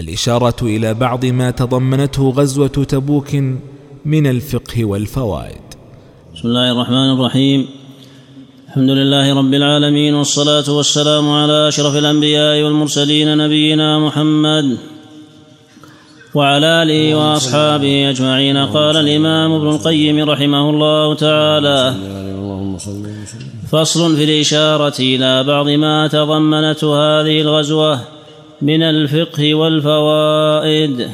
الإشارة إلى بعض ما تضمنته غزوة تبوك من الفقه والفوائد. بسم الله الرحمن الرحيم. الحمد لله رب العالمين والصلاة والسلام على أشرف الأنبياء والمرسلين نبينا محمد وعلى آله وأصحابه أجمعين. قال الإمام ابن القيم رحمه الله تعالى فصل في الإشارة إلى بعض ما تضمنته هذه الغزوة. من الفقه والفوائد.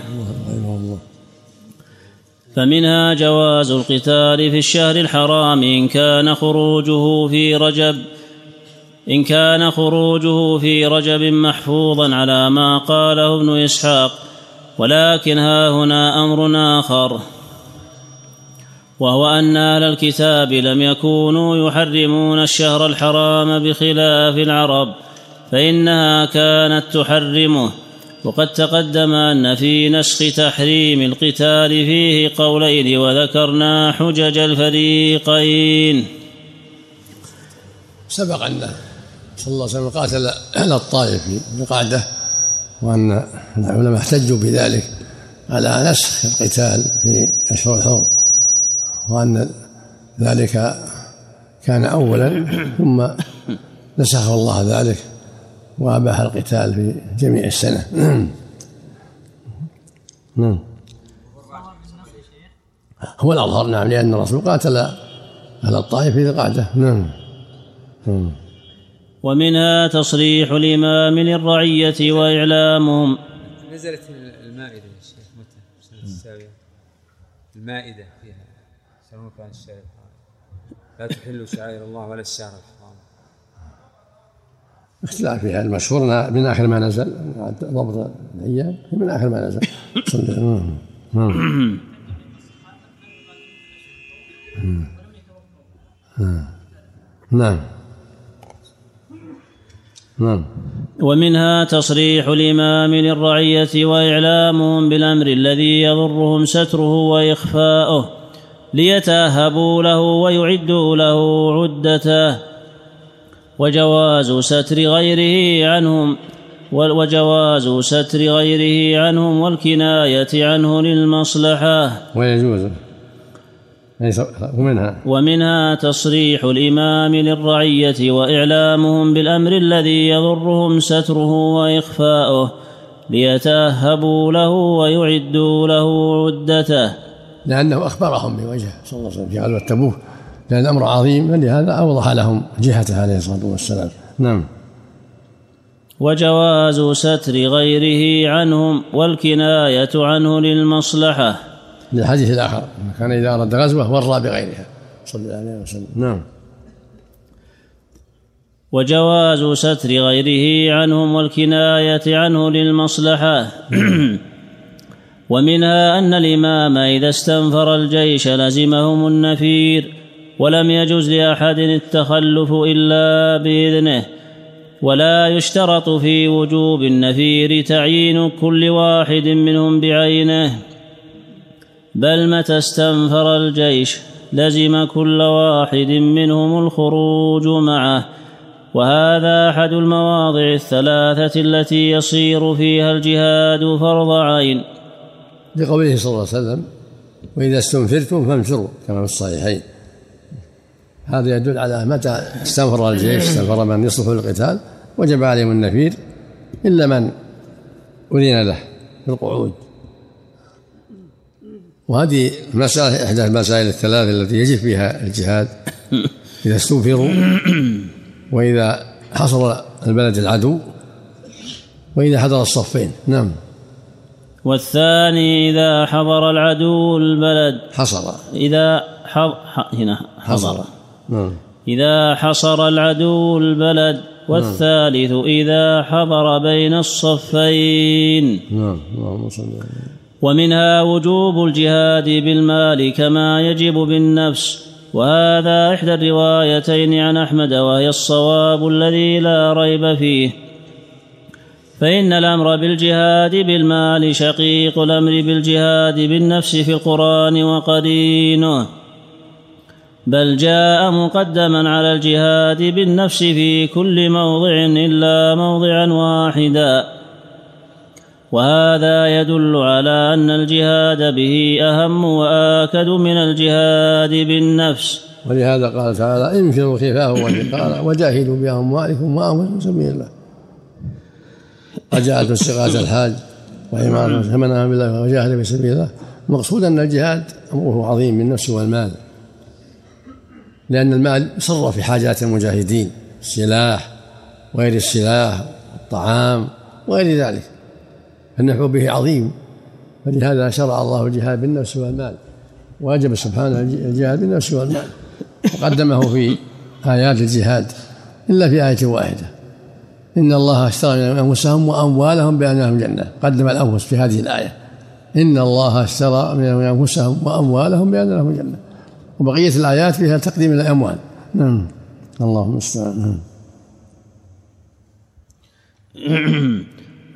فمنها جواز القتال في الشهر الحرام إن كان خروجه في رجب إن كان خروجه في رجب محفوظا على ما قاله ابن إسحاق. ولكن ها هنا أمر آخر وهو أن أهل الكتاب لم يكونوا يحرمون الشهر الحرام بخلاف العرب. فإنها كانت تحرمه. وقد تقدم أن في نسخ تحريم القتال فيه قولين وذكرنا حجج الفريقين. سبق أن صلى الله عليه وسلم قاتل أهل الطائف في القعدة وأن العلماء احتجوا بذلك على نسخ القتال في أشهر الحرم وأن ذلك كان أولا ثم نسخ الله ذلك. وأباح القتال في جميع السنة. نعم. هو الأظهر نعم لأن الرسول قاتل أهل الطائف في القعدة نعم. ومنها تصريح الإمام للرعية وإعلامهم. نزلت المائدة يا شيخ متى؟ السابعة المائدة فيها يسألونك عن الشعر لا تحلوا شعائر الله ولا الشعر الحرام اختلاف فيها المشهور من آخر ما نزل ضبط الأيام من آخر ما نزل. نعم نعم ومنها تصريح الإمام للرعية وإعلامهم بالأمر الذي يضرهم ستره وإخفاؤه ليتاهبوا له ويعدوا له عدته. وجواز ستر غيره عنهم وجواز ستر غيره عنهم والكناية عنه للمصلحة. ويجوز ومنها؟ ومنها تصريح الإمام للرعية وإعلامهم بالأمر الذي يضرهم ستره وإخفاؤه ليتأهبوا له ويعدوا له عدته. لأنه أخبرهم بوجهه صلى الله عليه وسلم في غزوة تبوك لأن الأمر عظيم فلهذا أوضح لهم جهته عليه الصلاة والسلام. نعم. وجواز ستر غيره عنهم والكناية عنه للمصلحة. للحديث الآخر كان إذا أراد غزوة ورى بغيرها. صلى الله عليه وسلم. نعم. وجواز ستر غيره عنهم والكناية عنه للمصلحة. ومنها أن الإمام إذا استنفر الجيش لزمهم النفير. ولم يجز لأحد التخلف إلا بإذنه ولا يشترط في وجوب النفير تعيين كل واحد منهم بعينه. بل متى استنفر الجيش لزم كل واحد منهم الخروج معه وهذا أحد المواضع الثلاثة التي يصير فيها الجهاد فرض عين. لقوله صلى الله عليه وسلم وإذا استنفرتم فانفروا كما في الصحيحين. هذا يدل على متى استنفر الجيش استنفر من يصلح للقتال وجب عليهم النفير إلا من أذن له بالقعود وهذه مسألة إحدى المسائل الثلاث التي يجب فيها الجهاد إذا استنفروا وإذا حصل البلد العدو وإذا حضر الصفين. نعم. والثاني إذا حضر العدو البلد. حصر. إذا حض... هنا حضر. حصر. نعم. إذا حصر العدو البلد والثالث إذا حضر بين الصفين. نعم اللهم صل ومنها وجوب الجهاد بالمال كما يجب بالنفس. وهذا إحدى الروايتين عن أحمد وهي الصواب الذي لا ريب فيه. فإن الأمر بالجهاد بالمال شقيق الأمر بالجهاد بالنفس في القرآن وقرينه بل جاء مقدما على الجهاد بالنفس في كل موضع إلا موضعا واحدا. وهذا يدل على أن الجهاد به أهم وآكد من الجهاد بالنفس. ولهذا قال تعالى انفروا خفافا وثقالا وجاهدوا بأموالكم وأنفسكم سبيل الله. وجاءت استغاثه الحاج وإمارة آمن بالله وجاهد في سبيل الله. المقصود أن الجهاد أمره عظيم بالنفس والمال. لأن المال يصرف في حاجات المجاهدين السلاح وغير السلاح الطعام وغير ذلك. فالنفع به عظيم. فلهذا شرع الله الجهاد بالنفس والمال. وأجب سبحانه الجهاد بالنفس والمال. وقدمه في آيات الجهاد إلا في آية واحدة. إن الله اشترى من أنفسهم وأموالهم بأن لهم الجنة قدم الأنفس في هذه الآية. إن الله اشترى من أنفسهم وأموالهم بأن لهم الجنة وبقية الآيات فيها تقديم الأموال. نعم. اللهم المستعان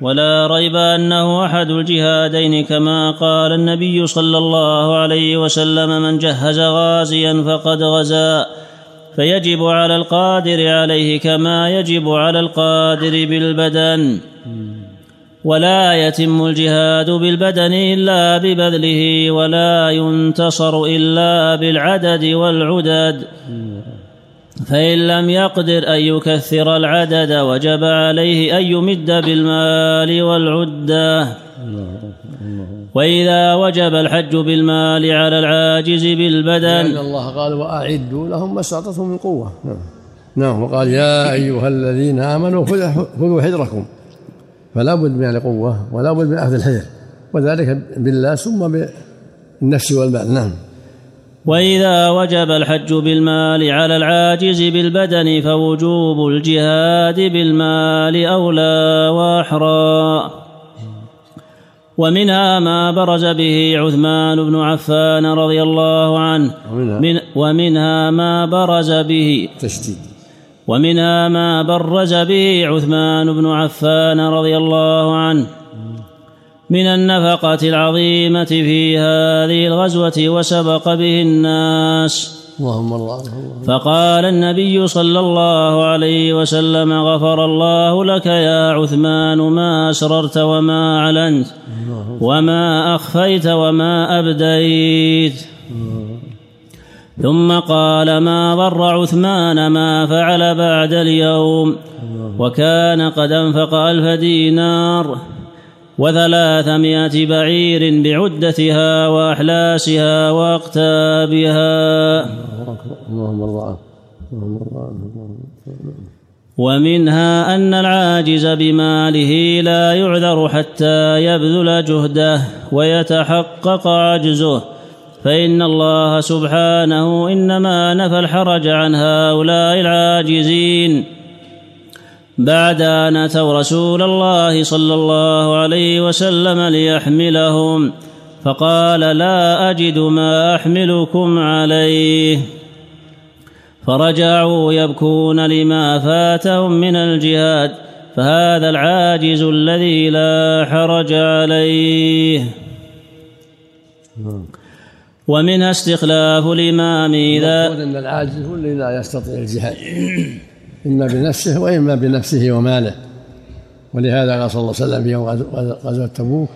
ولا ريب أنه أحد الجهادين كما قال النبي صلى الله عليه وسلم من جهز غازيا فقد غزا. فيجب على القادر عليه كما يجب على القادر بالبدن. ولا يتم الجهاد بالبدن إلا ببذله ولا ينتصر إلا بالعدد والعدد. فإن لم يقدر أن يكثر العدد وجب عليه أن يمد بالمال والعدة. وإذا وجب الحج بالمال على العاجز بالبدن. لأن الله قال وأعدوا لهم ما استطعتم من قوة. نعم. نعم. وقال يا أيها الذين آمنوا خذوا حذركم. فلا بد من القوة ولا بد من أخذ الحذر. وذلك بالله ثم بالنفس والمال. نعم. وإذا وجب الحج بالمال على العاجز بالبدن فوجوب الجهاد بالمال أولى وأحرى. ومنها ما برز به عثمان بن عفان رضي الله عنه. ومنها, من ومنها ما برز به تشديد. ومنها ما برز به عثمان بن عفان رضي الله عنه من النفقة العظيمة في هذه الغزوة وسبق به الناس. اللهم الله فقال النبي صلى الله عليه وسلم غفر الله لك يا عثمان ما أسررت وما أعلنت وما أخفيت وما أبديت. ثم قال ما ضر عثمان ما فعل بعد اليوم وكان قد أنفق ألف دينار وثلاثمائة بعير بعدتها وأحلاسها وأقتابها. ومنها أن العاجز بماله لا يعذر حتى يبذل جهده ويتحقق عجزه. فإن الله سبحانه إنما نفى الحرج عن هؤلاء العاجزين. بعد أن أتوا رسول الله صلى الله عليه وسلم ليحملهم فقال لا أجد ما أحملكم عليه. فرجعوا يبكون لما فاتهم من الجهاد فهذا العاجز الذي لا حرج عليه. ومنها استخلاف الإمام إذا أن العاجز هو الذي لا يستطيع الجهاد. إما بنفسه وإما بنفسه وماله. ولهذا قال صلى الله عليه وسلم في يوم غزوة تبوك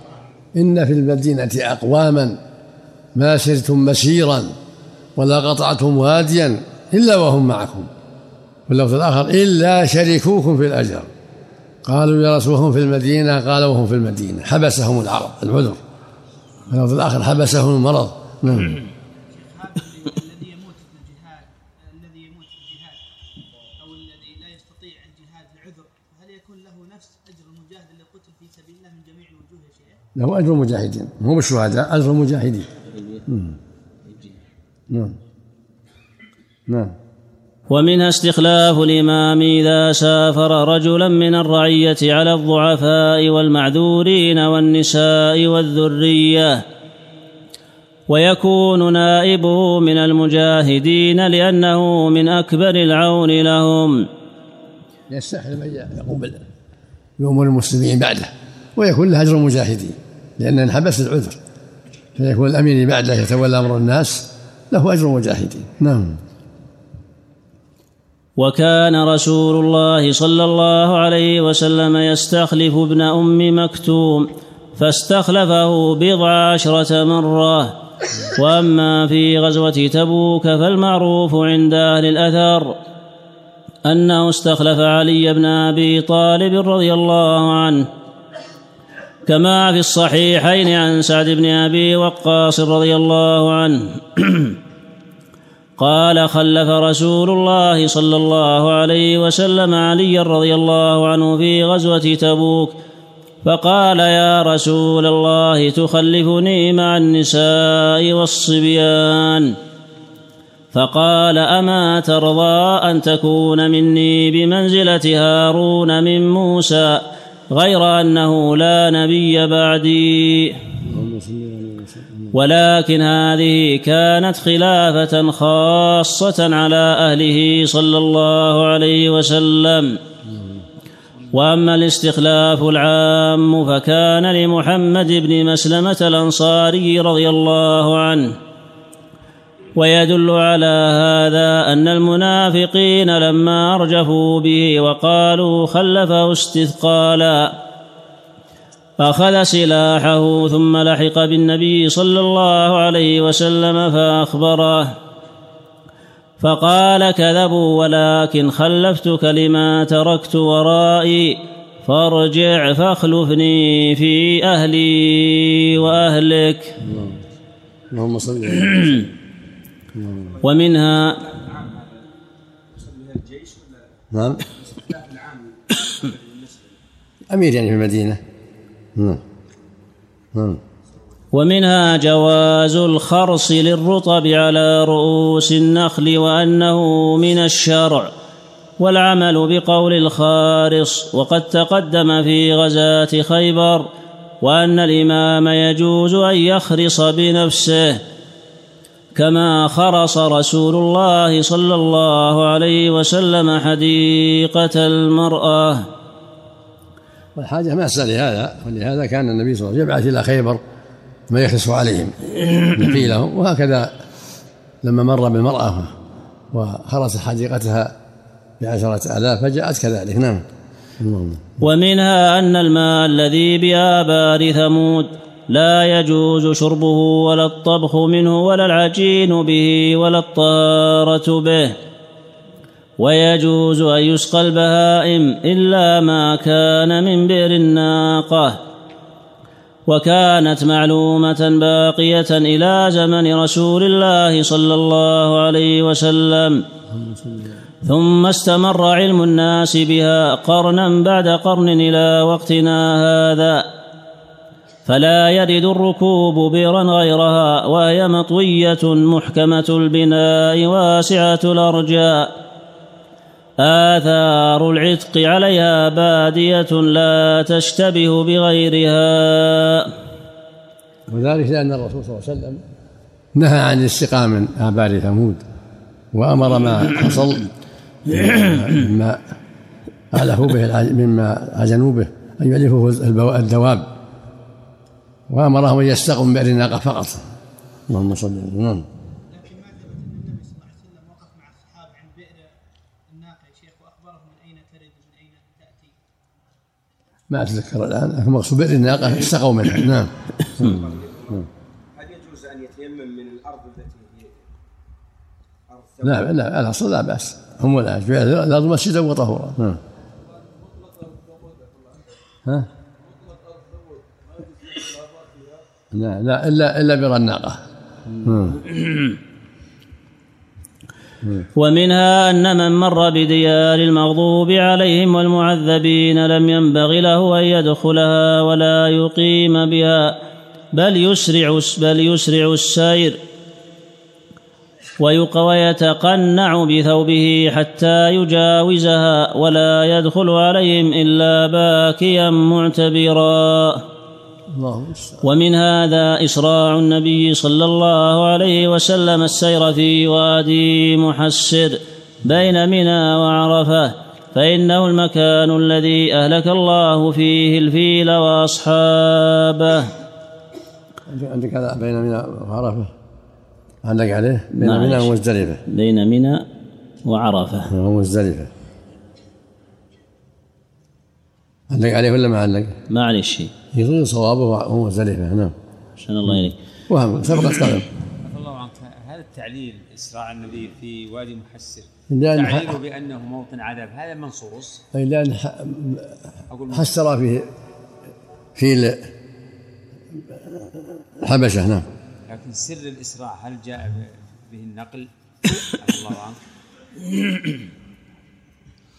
إن في المدينة أقواما ما سرتم مسيرا ولا قطعتم واديا إلا وهم معكم. واللفظ الآخر إلا شركوكم في الأجر. قالوا يا رسول هم في المدينة؟ قال وهم في المدينة. حبسهم العرض العذر. واللفظ الآخر حبسهم المرض. نعم. له أجر المجاهدين مو بالشهداء أجر المجاهدين. نعم. نعم. ومنها استخلاف الإمام إذا سافر رجلا من الرعية على الضعفاء والمعذورين والنساء والذرية ويكون نائبه من المجاهدين لأنه من أكبر العون لهم. يستحل من يقوم بأمور المسلمين بعده ويكون له أجر المجاهدين لأن انحبس العذر. فيكون الأمين بعده يتولى أمر الناس له أجر المجاهدين. نعم. وكان رسول الله صلى الله عليه وسلم يستخلف ابن أم مكتوم فاستخلفه بضع عشرة مرة. وأما في غزوة تبوك فالمعروف عند أهل الأثر أنه استخلف علي بن أبي طالب رضي الله عنه كما في الصحيحين عن سعد بن أبي وقاص رضي الله عنه. قال خلف رسول الله صلى الله عليه وسلم عليا رضي الله عنه في غزوة تبوك فقال يا رسول الله تخلفني مع النساء والصبيان. فقال أما ترضى أن تكون مني بمنزلة هارون من موسى غير أنه لا نبي بعدي؟ ولكن هذه كانت خلافة خاصة على أهله صلى الله عليه وسلم. وأما الاستخلاف العام فكان لمحمد بن مسلمة الأنصاري رضي الله عنه. ويدل على هذا أن المنافقين لما أرجفوا به وقالوا خلفه استثقالا. اخذ سلاحه ثم لحق بالنبي صلى الله عليه وسلم فأخبره. فقال كذبوا ولكن خلفتك لما تركت ورائي فارجع فاخلفني في أهلي وأهلك. اللهم صل ومنها نعم. أمير يعني في المدينة. نعم. نعم. ومنها جواز الخرص للرطب على رؤوس النخل وأنه من الشرع والعمل بقول الخارص وقد تقدم في غزاة خيبر وأن الإمام يجوز أن يخرص بنفسه كما خرص رسول الله صلى الله عليه وسلم حديقة المرأة. والحاجة ماسه لهذا ولهذا كان النبي صلى الله عليه وسلم يبعث إلى خيبر ما يخلص عليهم. نخيلهم وهكذا لما مر بالمرأة وخرس حديقتها بعشرة آلاف فجاءت كذلك. نعم. ومنها أن الماء الذي بآبار ثمود لا يجوز شربه ولا الطبخ منه ولا العجين به ولا الطهارة به. ويجوز أن يسقى البهائم إلا ما كان من بئر الناقة. وكانت معلومة باقية إلى زمن رسول الله صلى الله عليه وسلم. ثم استمر علم الناس بها قرنا بعد قرن إلى وقتنا هذا. فلا يرد الركوب بئرا غيرها وهي مطوية محكمة البناء واسعة الأرجاء. آثار العتق عليها بادية لا تشتبه بغيرها. وذلك لأن الرسول صلى الله عليه وسلم نهى عن الاستقاء من آبار ثمود وأمر ما حصل مما أعلفوا به مما عجنوا به أن يعلفوا الدواب. وأمرهم أن يستقوا من بئر الناقة فقط. اللهم صل وسلم. ما أتذكر الآن لكن مقصود بئر الناقة استقوا منها نعم. هل يجوز أن يتيمم من الأرض التي هي لا لا الأصل لا بأس. هم ولا الأرض مسجدا وطهورا نعم. ها؟ لا لا إلا إلا برناقة. ومنها أن من مر بديار المغضوب عليهم والمعذبين لم ينبغ له أن يدخلها ولا يقيم بها. بل يسرع بل يسرع السير. ويتقنع بثوبه حتى يجاوزها ولا يدخل عليهم إلا باكيا معتبرا. ومن هذا إسراع النبي صلى الله عليه وسلم السير في وادي محسر بين منى وعرفة فإنه المكان الذي أهلك الله فيه الفيل وأصحابه. عندك هذا بين منى وعرفة؟ عندك عليه؟ بين منى ومزدلفة. بين منى وعرفة. ومزدلفة. علق عليه ولا ما علق؟ ما عليه شيء. يظن صوابه وهو مزدلفة نعم. عشان الله إليك وهم قدم عفى الله عنك. هذا التعليل إسراع النبي في وادي محسر. لأن تعليله بأنه موطن عذاب. هذا منصوص. أي لأن ح- أقول حسر فيه في ال- الحبشة نعم. لكن سر الإسراع هل جاء به النقل؟ عفى الله عنك.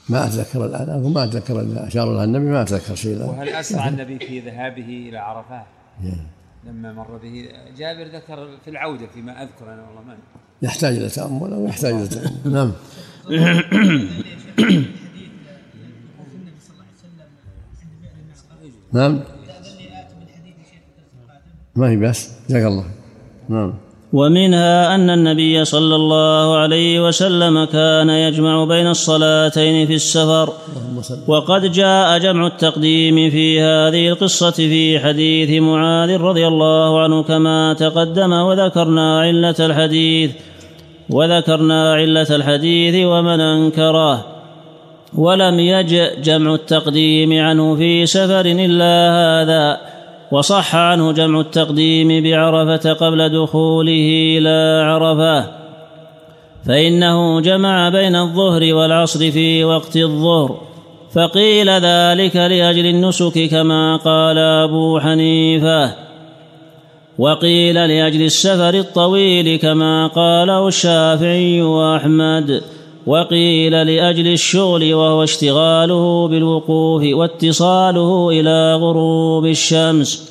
ما أتذكر الآن أقول ما أتذكر أشار لها النبي ما أتذكر شيء الآن وهل أسرع النبي في ذهابه إلى عرفات لما مر به جابر ذكر في العودة فيما أذكر أنا والله ما يحتاج إلى تأمل أو يحتاج إلى تأمل؟ نعم. نعم. ما هي بس؟ جزاك الله. نعم. ومنها أن النبي صلى الله عليه وسلم كان يجمع بين الصلاتين في السفر. وقد جاء جمع التقديم في هذه القصة في حديث معاذ رضي الله عنه كما تقدم وذكرنا علة الحديث وذكرنا علة الحديث ومن أنكره. ولم يجأ جمع التقديم عنه في سفر إلا هذا. وصح عنه جمع التقديم بعرفة قبل دخوله إلى عرفة فإنه جمع بين الظهر والعصر في وقت الظهر فقيل ذلك لأجل النسك كما قال أبو حنيفة وقيل لأجل السفر الطويل كما قاله الشافعي وأحمد. وقيل لأجل الشغل وهو اشتغاله بالوقوف واتصاله إلى غروب الشمس.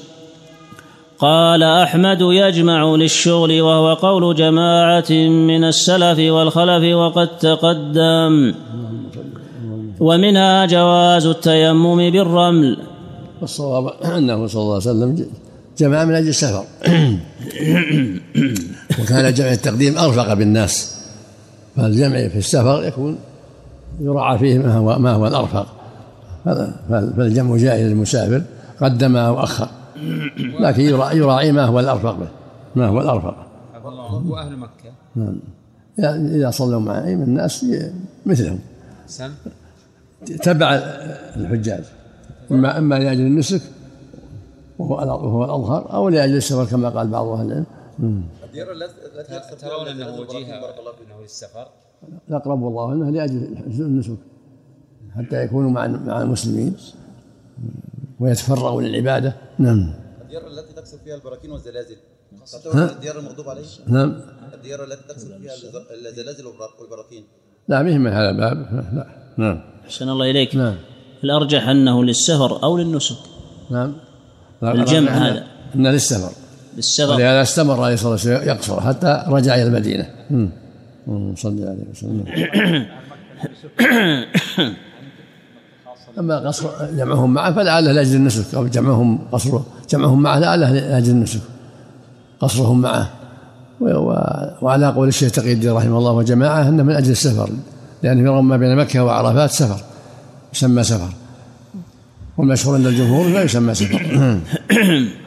قال أحمد يجمع للشغل وهو قول جماعة من السلف والخلف وقد تقدم. ومنها جواز التيمم بالرمل. والصواب أنه صلى الله عليه وسلم جمع من أجل السفر. وكان جمع التقديم أرفق بالناس. فالجمع في السفر يكون يراعى فيه ما هو ما هو الأرفق. هذا فالجمع جائز للمسافر قدم أو أخر. لكن يراعي ما هو الأرفق به ما هو عنك وأهل مكة. نعم. إذا صلوا مع أي من الناس مثلهم. سم؟ تبع الحجاج. إما إما لأجل النسك وهو وهو الأظهر أو لأجل السفر كما قال بعض أهل العلم. الديار التي يقصد فيها ترون إنه البراكين وجيه إنه للسفر؟ الأقرب والله أنه لأجل النسك. حتى يكونوا مع مع المسلمين ويتفرغوا للعبادة. نعم. الديار التي تقصد فيها البراكين والزلازل؟ تعتبر الديار المغضوب عليه نعم. الديار التي تقصد فيها الز- الزلازل والبرا- والبراكين. لا مهم من هذا الباب. لا. نعم. أحسن الله إليك. نعم. الأرجح أنه للسفر أو للنسك. نعم. الجمع هذا. أن للسفر. للسفر ولهذا استمر عليه الصلاة والسلام يقصر حتى رجع إلى المدينة. مم. اللهم صل عليه وسلم. أما قصر جمعهم معه فلعله لأجل النسك أو جمعهم قصره جمعهم معه لعله لأجل النسك قصرهم معه. وعلى قول الشيخ تقي الدين رحمه الله وجماعة أنه من أجل السفر لأن في ما بين مكة وعرفات سفر يسمى سفر. والمشهور عند الجمهور لا يسمى سفر.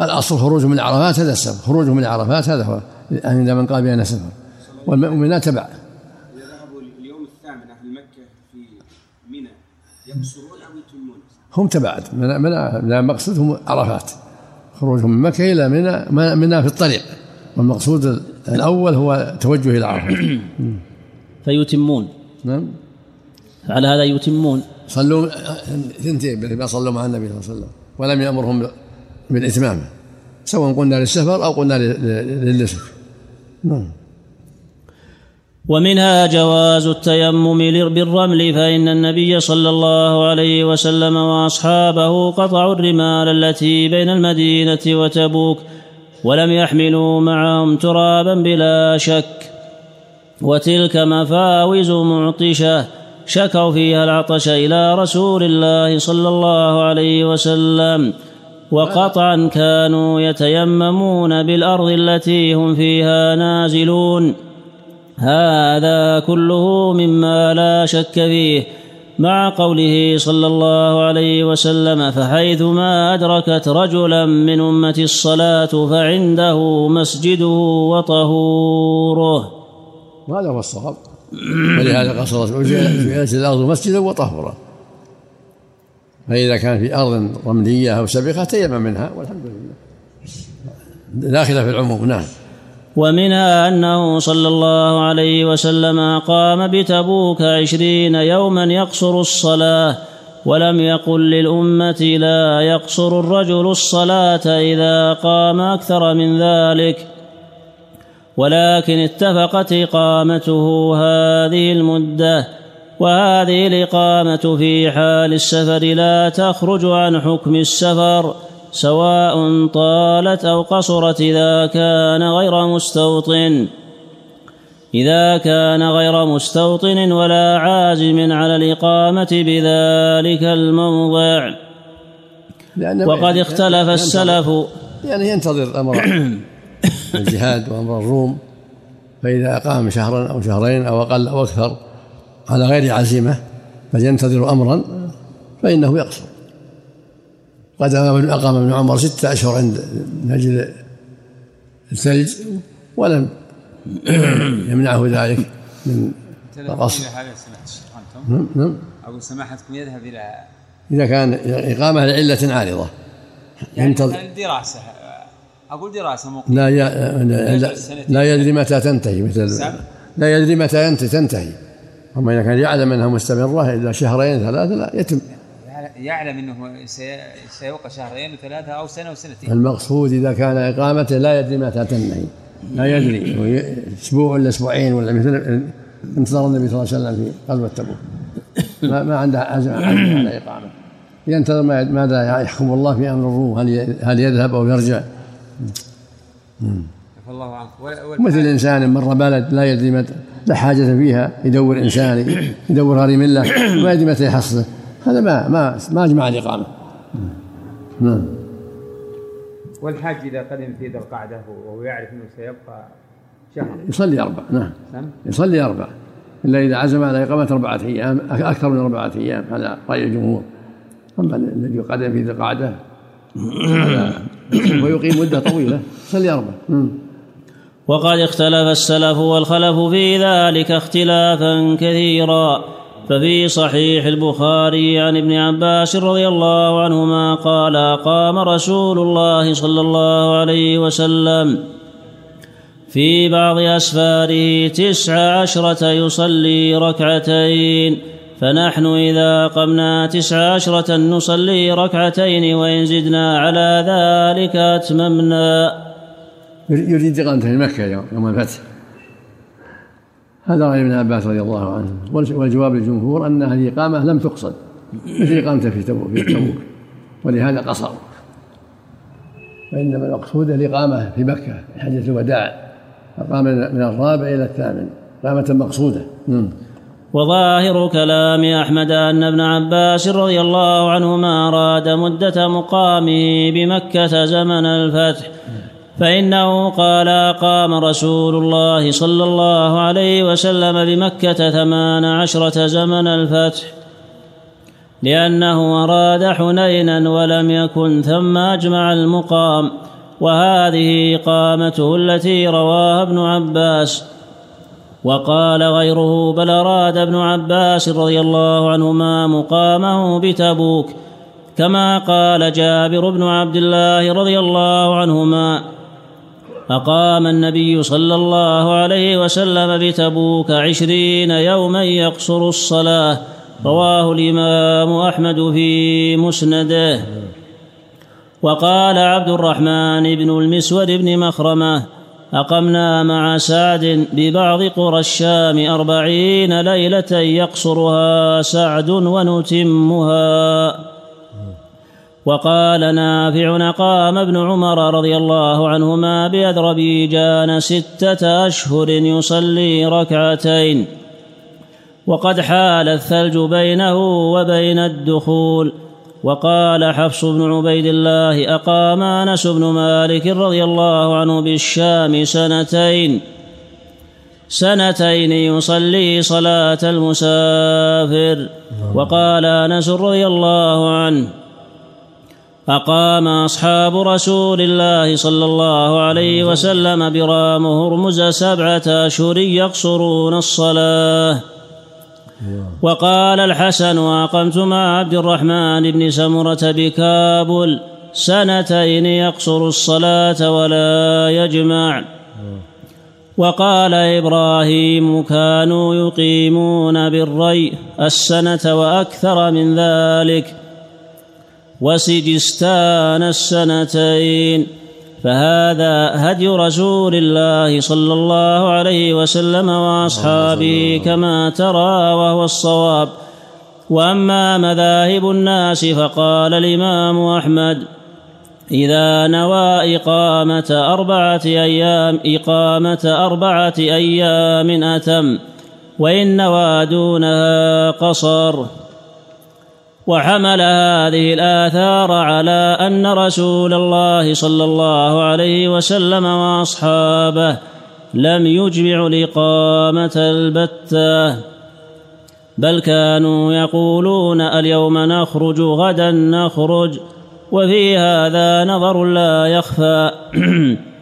الأصل خروج من عرفات هذا السفر خروج من عرفات هذا هو. عند من قال بأنه سفر والمؤمنات تبع إذا ذهبوا اليوم الثامن أهل مكة في منى يقصرون أو يتمون هم تبع من من من مقصودهم عرفات. خروجهم من مكة إلى منى منى في الطريق. والمقصود الأول هو توجه إلى عرفات فيتمون. نعم. على هذا يتمون. صلوا ثنتين ما صلوا مع النبي صلى الله عليه وسلم ولم يأمرهم بالإتمام سواء قلنا للسفر أو قلنا للنسك نعم. ومنها جواز التيمم بالرمل فإن النبي صلى الله عليه وسلم وأصحابه قطعوا الرمال التي بين المدينة وتبوك ولم يحملوا معهم ترابا بلا شك. وتلك مفاوز معطشة شكوا فيها العطش إلى رسول الله صلى الله عليه وسلم وقطعا كانوا يتيممون بالأرض التي هم فيها نازلون. هذا كله مما لا شك فيه مع قوله صلى الله عليه وسلم فحيثما أدركت رجلا من أمة الصلاة فعنده مسجده وطهوره. وهذا هو الصواب. ولهذا قصرت وجعلت الأرض مسجدا وطهورا. فإذا كان في أرض رملية أو سبخة تيمم منها والحمد لله. داخلة في العموم نعم. ومنها أنه صلى الله عليه وسلم قام بتبوك عشرين يوما يقصر الصلاة ولم يقل للأمة لا يقصر الرجل الصلاة إذا قام أكثر من ذلك. ولكن اتفقت إقامته هذه المدة وهذه الإقامة في حال السفر لا تخرج عن حكم السفر سواء طالت أو قصرت إذا كان غير مستوطن. إذا كان غير مستوطن ولا عازم على الإقامة بذلك الموضع. وقد اختلف السلف. يعني ينتظر أمر الجهاد وأمر الروم فإذا أقام شهرا أو شهرين أو أقل أو أكثر على غير عزيمة فينتظر أمرا فإنه يقصر. قد أقام ابن عمر ستة أشهر عند نجل الثلج ولم يمنعه ذلك من القصر. نعم نعم. أقول سماحتكم يذهب إلى إذا كان إقامة لعلة عارضة. ينتظر. يعني دراسة أقول دراسة مقيمة. لا لا, لا يدري متى تنتهي مثل لا يدري متى تنتهي. أما إذا كان يعلم أنها مستمرة إلا شهرين ثلاثة لا يتم. يعلم إنه سيبقى شهرين وثلاثة أو سنة وسنتين. المقصود إذا كان إقامته لا يدري متى تنتهي. لا يدري. أسبوع ولا أسبوعين ولا مثل انتظر النبي صلى الله عليه وسلم في غزوة تبوك. ما, ما عنده عزم على إقامة. ينتظر ماذا يحكم الله في أمر الروم هل هل يذهب أو يرجع؟ الله عنك مثل انسان مر بلد لا يدري متى لا حاجة فيها يدور إنسان يدور هذه ملة ما يدري متى يحصله هذا ما ما ما أجمع الإقامة. نعم. والحاج إذا قدم في ذي القعدة وهو يعرف أنه سيبقى شهر. يصلي أربع نعم. نعم. يصلي أربع. إلا إذا عزم على إقامة أربعة أيام أكثر من أربعة أيام هذا رأي الجمهور. أما الذي قدم في ذي القعدة ويقيم مدة طويلة. يصلي أربع وقد اختلف السلف والخلف في ذلك اختلافا كثيرا. ففي صحيح البخاري عن ابن عباس رضي الله عنهما قال قام رسول الله صلى الله عليه وسلم في بعض أسفاره تسع عشرة يصلي ركعتين. فنحن إذا قمنا تسع عشرة نصلي ركعتين وإن زدنا على ذلك أتممنا. يريد إقامته في مكة يوم الفتح. هذا رأي ابن عباس رضي الله عنه. والجواب للجمهور أن هذه الإقامة لم تقصد. مثل إقامته في تبوك في تبوك. ولهذا قصر وإنما المقصود الإقامة في مكة في حجة الوداع. أقام من الرابع إلى الثامن. إقامة مقصودة. وظاهر كلام أحمد أن ابن عباس رضي الله عنهما أراد مدة مقامه بمكة زمن الفتح فإنه قال قام رسول الله صلى الله عليه وسلم بمكة ثمان عشرة زمن الفتح لأنه أراد حنينا ولم يكن ثم أجمع المقام وهذه إقامته التي رواها ابن عباس وقال غيره بل أراد ابن عباس رضي الله عنهما مقامه بتبوك كما قال جابر بن عبد الله رضي الله عنهما أقام النبي صلى الله عليه وسلم بتبوك عشرين يوما يقصر الصلاة رواه الإمام أحمد في مسنده. وقال عبد الرحمن بن المسود بن مخرمة أقمنا مع سعد ببعض قرى الشام أربعين ليلة يقصرها سعد ونتمها. وقال نافع قام ابن عمر رضي الله عنهما بأذربيجان ستة أشهر يصلي ركعتين. وقد حال الثلج بينه وبين الدخول. وقال حفص بن عبيد الله أقام أنس بن مالك رضي الله عنه بالشام سنتين سنتين يصلي صلاة المسافر. وقال أنس رضي الله عنه أقام أصحاب رسول الله صلى الله عليه وسلم برام هرمز سبعة أشهر يقصرون الصلاة. وقال الحسن وأقمت مع عبد الرحمن بن سمرة بكابل سنتين يقصر الصلاة ولا يجمع. وقال إبراهيم كانوا يقيمون بالري السنة وأكثر من ذلك. وسجستان السنتين. فهذا هدي رسول الله صلى الله عليه وسلم وأصحابه كما ترى وهو الصواب. وأما مذاهب الناس فقال الإمام أحمد إذا نوى إقامة أربعة أيام إقامة أربعة أيام أتم وإن نوى دونها قصر. وحمل هذه الآثار على أن رسول الله صلى الله عليه وسلم وأصحابه لم يجمعوا الإقامة البتة بل كانوا يقولون اليوم نخرج غدا نخرج وفي هذا نظر لا يخفى.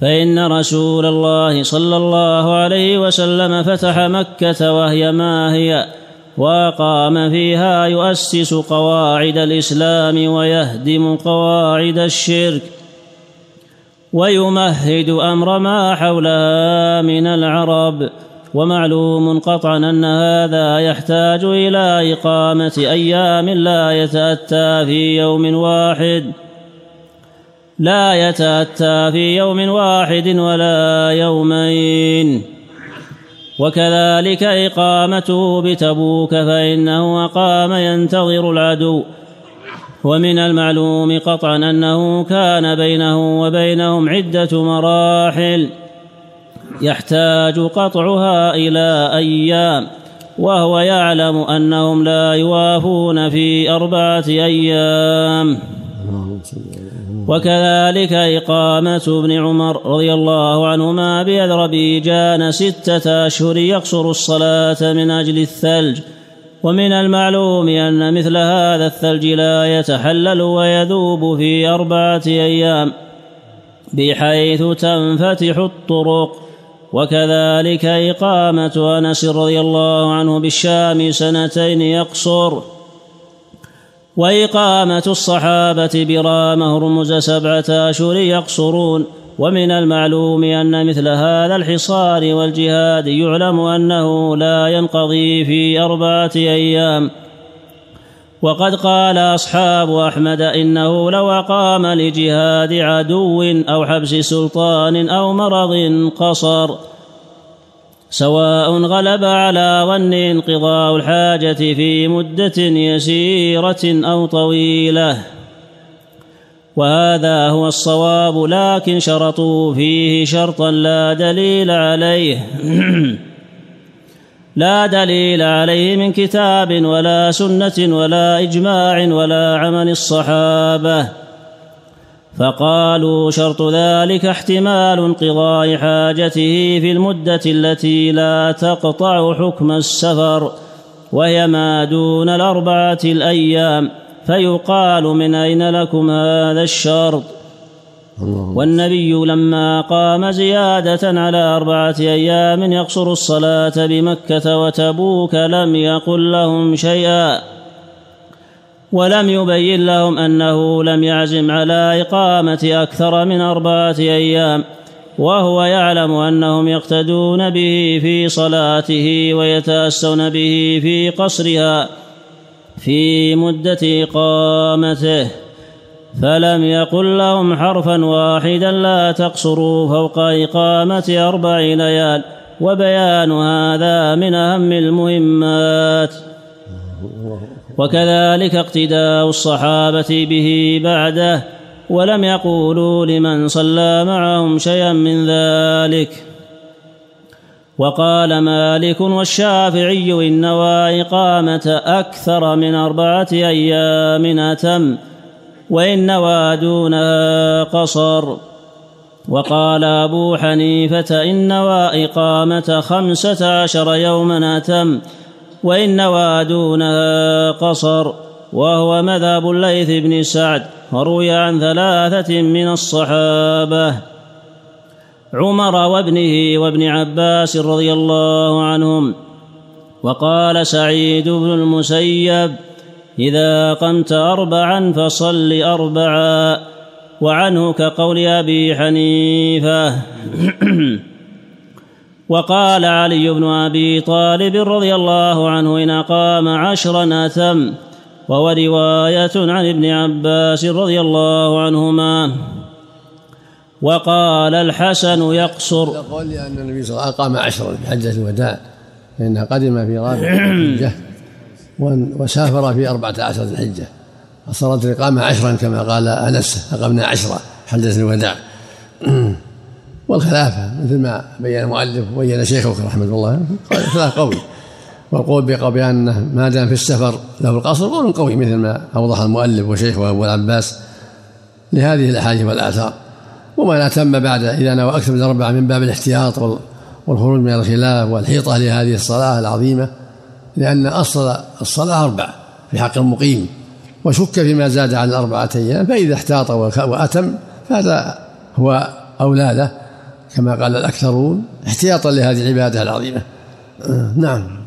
فإن رسول الله صلى الله عليه وسلم فتح مكة وهي ما هي واقام فيها يؤسس قواعد الإسلام ويهدم قواعد الشرك ويمهد أمر ما حولها من العرب. ومعلوم قطعا أن هذا يحتاج إلى إقامة أيام لا يتأتى في يوم واحد. لا يتأتى في يوم واحد ولا يومين. وكذلك إقامته بتبوك فإنه أقام ينتظر العدو. ومن المعلوم قطعا أنه كان بينه وبينهم عدة مراحل. يحتاج قطعها إلى أيام وهو يعلم أنهم لا يوافون في أربعة أيام. وكذلك إقامة ابن عمر رضي الله عنهما بأذربيجان ستة أشهر يقصر الصلاة من أجل الثلج. ومن المعلوم أن مثل هذا الثلج لا يتحلل ويذوب في أربعة أيام بحيث تنفتح الطرق. وكذلك إقامة أنس رضي الله عنه بالشام سنتين يقصر. وإقامة الصحابة برام هرمز سبعة أشهر يقصرون ومن المعلوم أن مثل هذا الحصار والجهاد يعلم أنه لا ينقضي في أربعة أيام. وقد قال أصحاب أحمد إنه لو أقام لجهاد عدو أو حبس سلطان أو مرض قصر سواء غلب على ظن انقضاء الحاجة في مدة يسيرة أو طويلة. وهذا هو الصواب لكن شرطوا فيه شرطا لا دليل عليه. لا دليل عليه من كتاب ولا سنة ولا إجماع ولا عمل الصحابة. فقالوا شرط ذلك احتمال انقضاء حاجته في المدة التي لا تقطع حكم السفر وهي ما دون الأربعة الأيام فيقال من أين لكم هذا الشرط؟ والنبي لما قام زيادة على أربعة أيام يقصر الصلاة بمكة وتبوك لم يقل لهم شيئا. ولم يبين لهم أنه لم يعزم على إقامة أكثر من أربعة أيام وهو يعلم أنهم يقتدون به في صلاته ويتأسون به في قصرها في مدة إقامته فلم يقل لهم حرفا واحدا لا تقصروا فوق إقامة أربع ليال وبيان هذا من أهم المهمات. وكذلك اقتداء الصحابة به بعده ولم يقولوا لمن صلى معهم شيئا من ذلك. وقال مالك والشافعي إن إقامة أكثر من أربعة أيام أتم وإن دونها قصر. وقال أبو حنيفة إن إقامة خمسة عشر يوما أتم وإن نوى دونها قصر وهو مذهب الليث بن سعد وروي عن ثلاثة من الصحابة. عمر وابنه وابن عباس رضي الله عنهم. وقال سعيد بن المسيب إذا قمت أربعا فصل أربعا. وعنه كقول أبي حنيفة. وقال علي بن أبي طالب رضي الله عنه إن أقام عشرا أثم وهو رواية عن ابن عباس رضي الله عنهما. وقال الحسن يقصر. يقول لأن النبي صلى الله عليه وسلم قام عشرا في حجة الوداع فإنه قدم في رابع الحجة وسافر في أربعة عشر الحجة. فصارت الإقامة عشرا كما قال أنس أقمنا عشرا حجة الوداع. والخلافة مثل ما بين المؤلف وبين شيخه رحمه الله خلاف قوي. والقول بأنه ما دام في السفر له القصر قول قوي مثل ما أوضح المؤلف وشيخه أبو العباس لهذه الأحاديث والآثار. وما أتم بعد إذا نوى أكثر من أربعة من باب الاحتياط والخروج من الخلاف والحيطة لهذه الصلاة العظيمة لأن أصل الصلاة أربعة في حق المقيم. وشك فيما زاد عن الأربعة أيام فإذا احتاط وأتم فهذا هو أولى له. كما قال الأكثرون احتياطا لهذه العبادة العظيمة. نعم.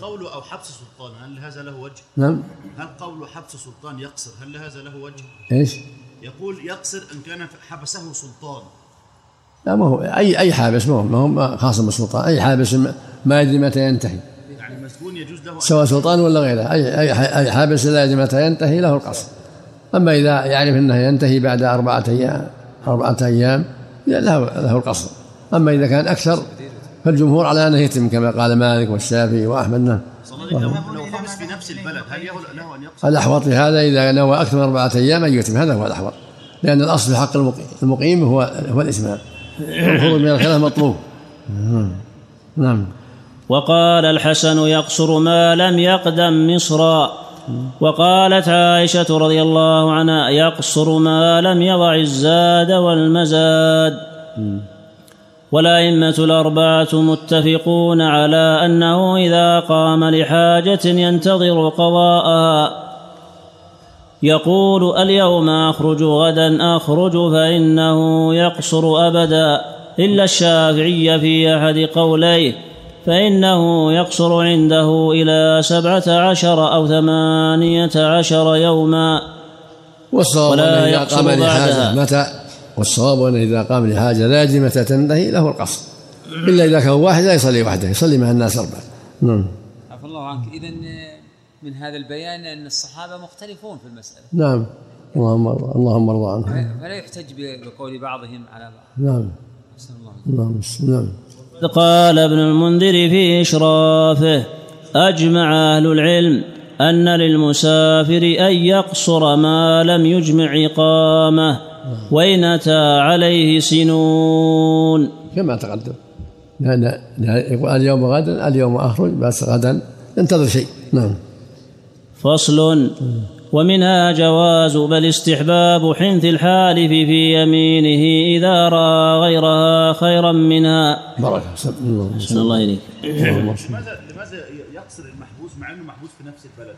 قول أو حبس سلطان هل هذا له وجه؟ نعم. هل قول حبس سلطان يقصر؟ هل هذا له وجه؟ إيش؟ يقول يقصر إن كان حبسه سلطان. لا ما هو أي أي حابس ما هو ما هو خاص بالسلطان. أي حابس ما يدري متى ينتهي. يعني المسجون يجوز له سواء سلطان ولا غيره. أي أي أي حابس لا يدري متى ينتهي له القصر. أما إذا يعرف إنه ينتهي بعد أربعة أيام أربعة أيام له له القصر أما إذا كان أكثر فالجمهور على أنه يتم كما قال مالك والشافعي وأحمد. نعم. لو حبس في نفس البلد هل له ان يقصر؟ الأحوط في هذا إذا نوى أكثر من أربعة أيام ان يتم. هذا هو الأحوط. لأن الأصل في حق المقيم هو هو الإتمام. الخروج من الخلاف مطلوب. نعم. وقال الحسن يقصر ما لم يقدم مصرا. وقالت عائشة رضي الله عنها يقصر ما لم يضع الزاد والمزاد. والأئمة الأربعة متفقون على أنه إذا قام لحاجة ينتظر قضاءها. يقول اليوم أخرج غدا أخرج فإنه يقصر أبدا. إلا الشافعي في أحد قوليه. فإنه يقصر عنده إلى سبعة عشر أو ثمانية عشر يوما. ولا يقصر بعدها. متى؟ والصواب أنه إذا قام لحاجة لازمة تنتهي له القصر. إلا إذا كان واحد لا يصلي وحده يصلي مع الناس أربعة. نعم. عفى الله عنك. إذا من هذا البيان أن الصحابة مختلفون في المسألة. نعم. اللهم اللهم ارضى عنهم. فلا يحتج بقول بعضهم على بعض. نعم. نعم. نعم. قال ابن المنذر في إشرافه أجمع أهل العلم أن للمسافر أن يقصر ما لم يجمع إقامة وإن أتى عليه سنون. كما تقدم. لأن اليوم غدا اليوم أخرج بس غدا انتظر شيء. نعم. فصل. ومنها جواز بل استحباب حنث الحالف في يمينه إذا رأى غيرها خيرا منها. بركة صلى الله إليك لماذا لماذا يقصر المحبوس مع أنه محبوس في نفس البلد؟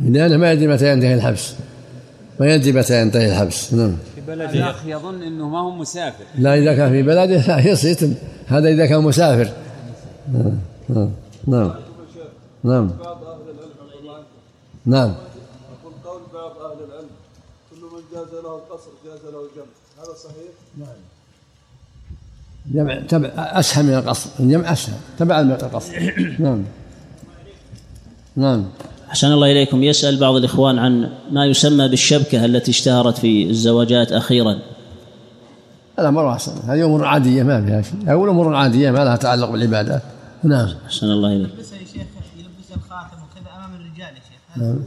لأنه ما يدري متى ينتهي الحبس. ما يدري متى ينتهي الحبس. نعم. في بلده الأخ يظن أنه ما هو مسافر. لا إذا كان في بلده لا يتم هذا إذا كان مسافر. نعم. نعم. نعم, نعم. نعم يقول قول بعض أهل العلم كل من جاز له القصر جاز له الجمع هذا صحيح؟ نعم. جمع تبع اسهل من القصر الجمع اسهل تبع القصر. نعم. نعم. أحسن الله إليكم. يسأل بعض الإخوان عن ما يسمى بالشبكة التي اشتهرت في الزواجات أخيرا. هذا مرة أحسن. هذه أمور عادية ما فيها شيء. أقول أمور عادية ما لها تعلق بالعبادات. نعم. أحسن الله إليك. نعم.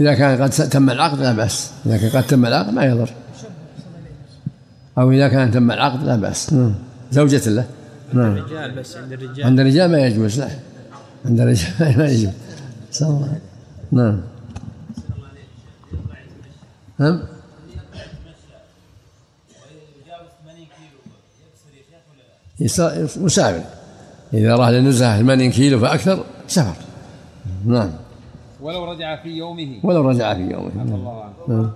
إذا كان قد تم العقد لا بأس. إذا كان قد تم العقد ما يضر. أو إذا كان تم العقد لا بأس. نعم. زوجة له. نعم. الرجال بس عند الرجال. عند الرجال ما يجوز لا عند الرجال ما يجوز. صلى الله نعم. نعم. مسافر إذا راح لنزهة 80 كيلو فأكثر سفر. نعم. ولو رجع في يومه. ولو رجع في يومه. الله أعلم نعم.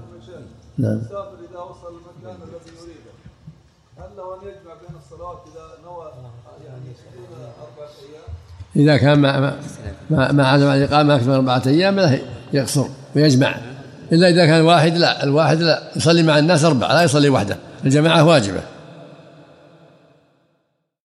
نعم. المسافر إذا وصل المكان الذي يريده هل له ان يجمع بين الصلوات اذا نوى يعني اربعه أيام؟ إذا كان ما ما ما, عزم على الإقامة أكثر من أربعة أيام لا يقصر ويجمع. إلا إذا كان واحد لا الواحد لا يصلي مع الناس أربعة لا يصلي وحده. الجماعة واجبة.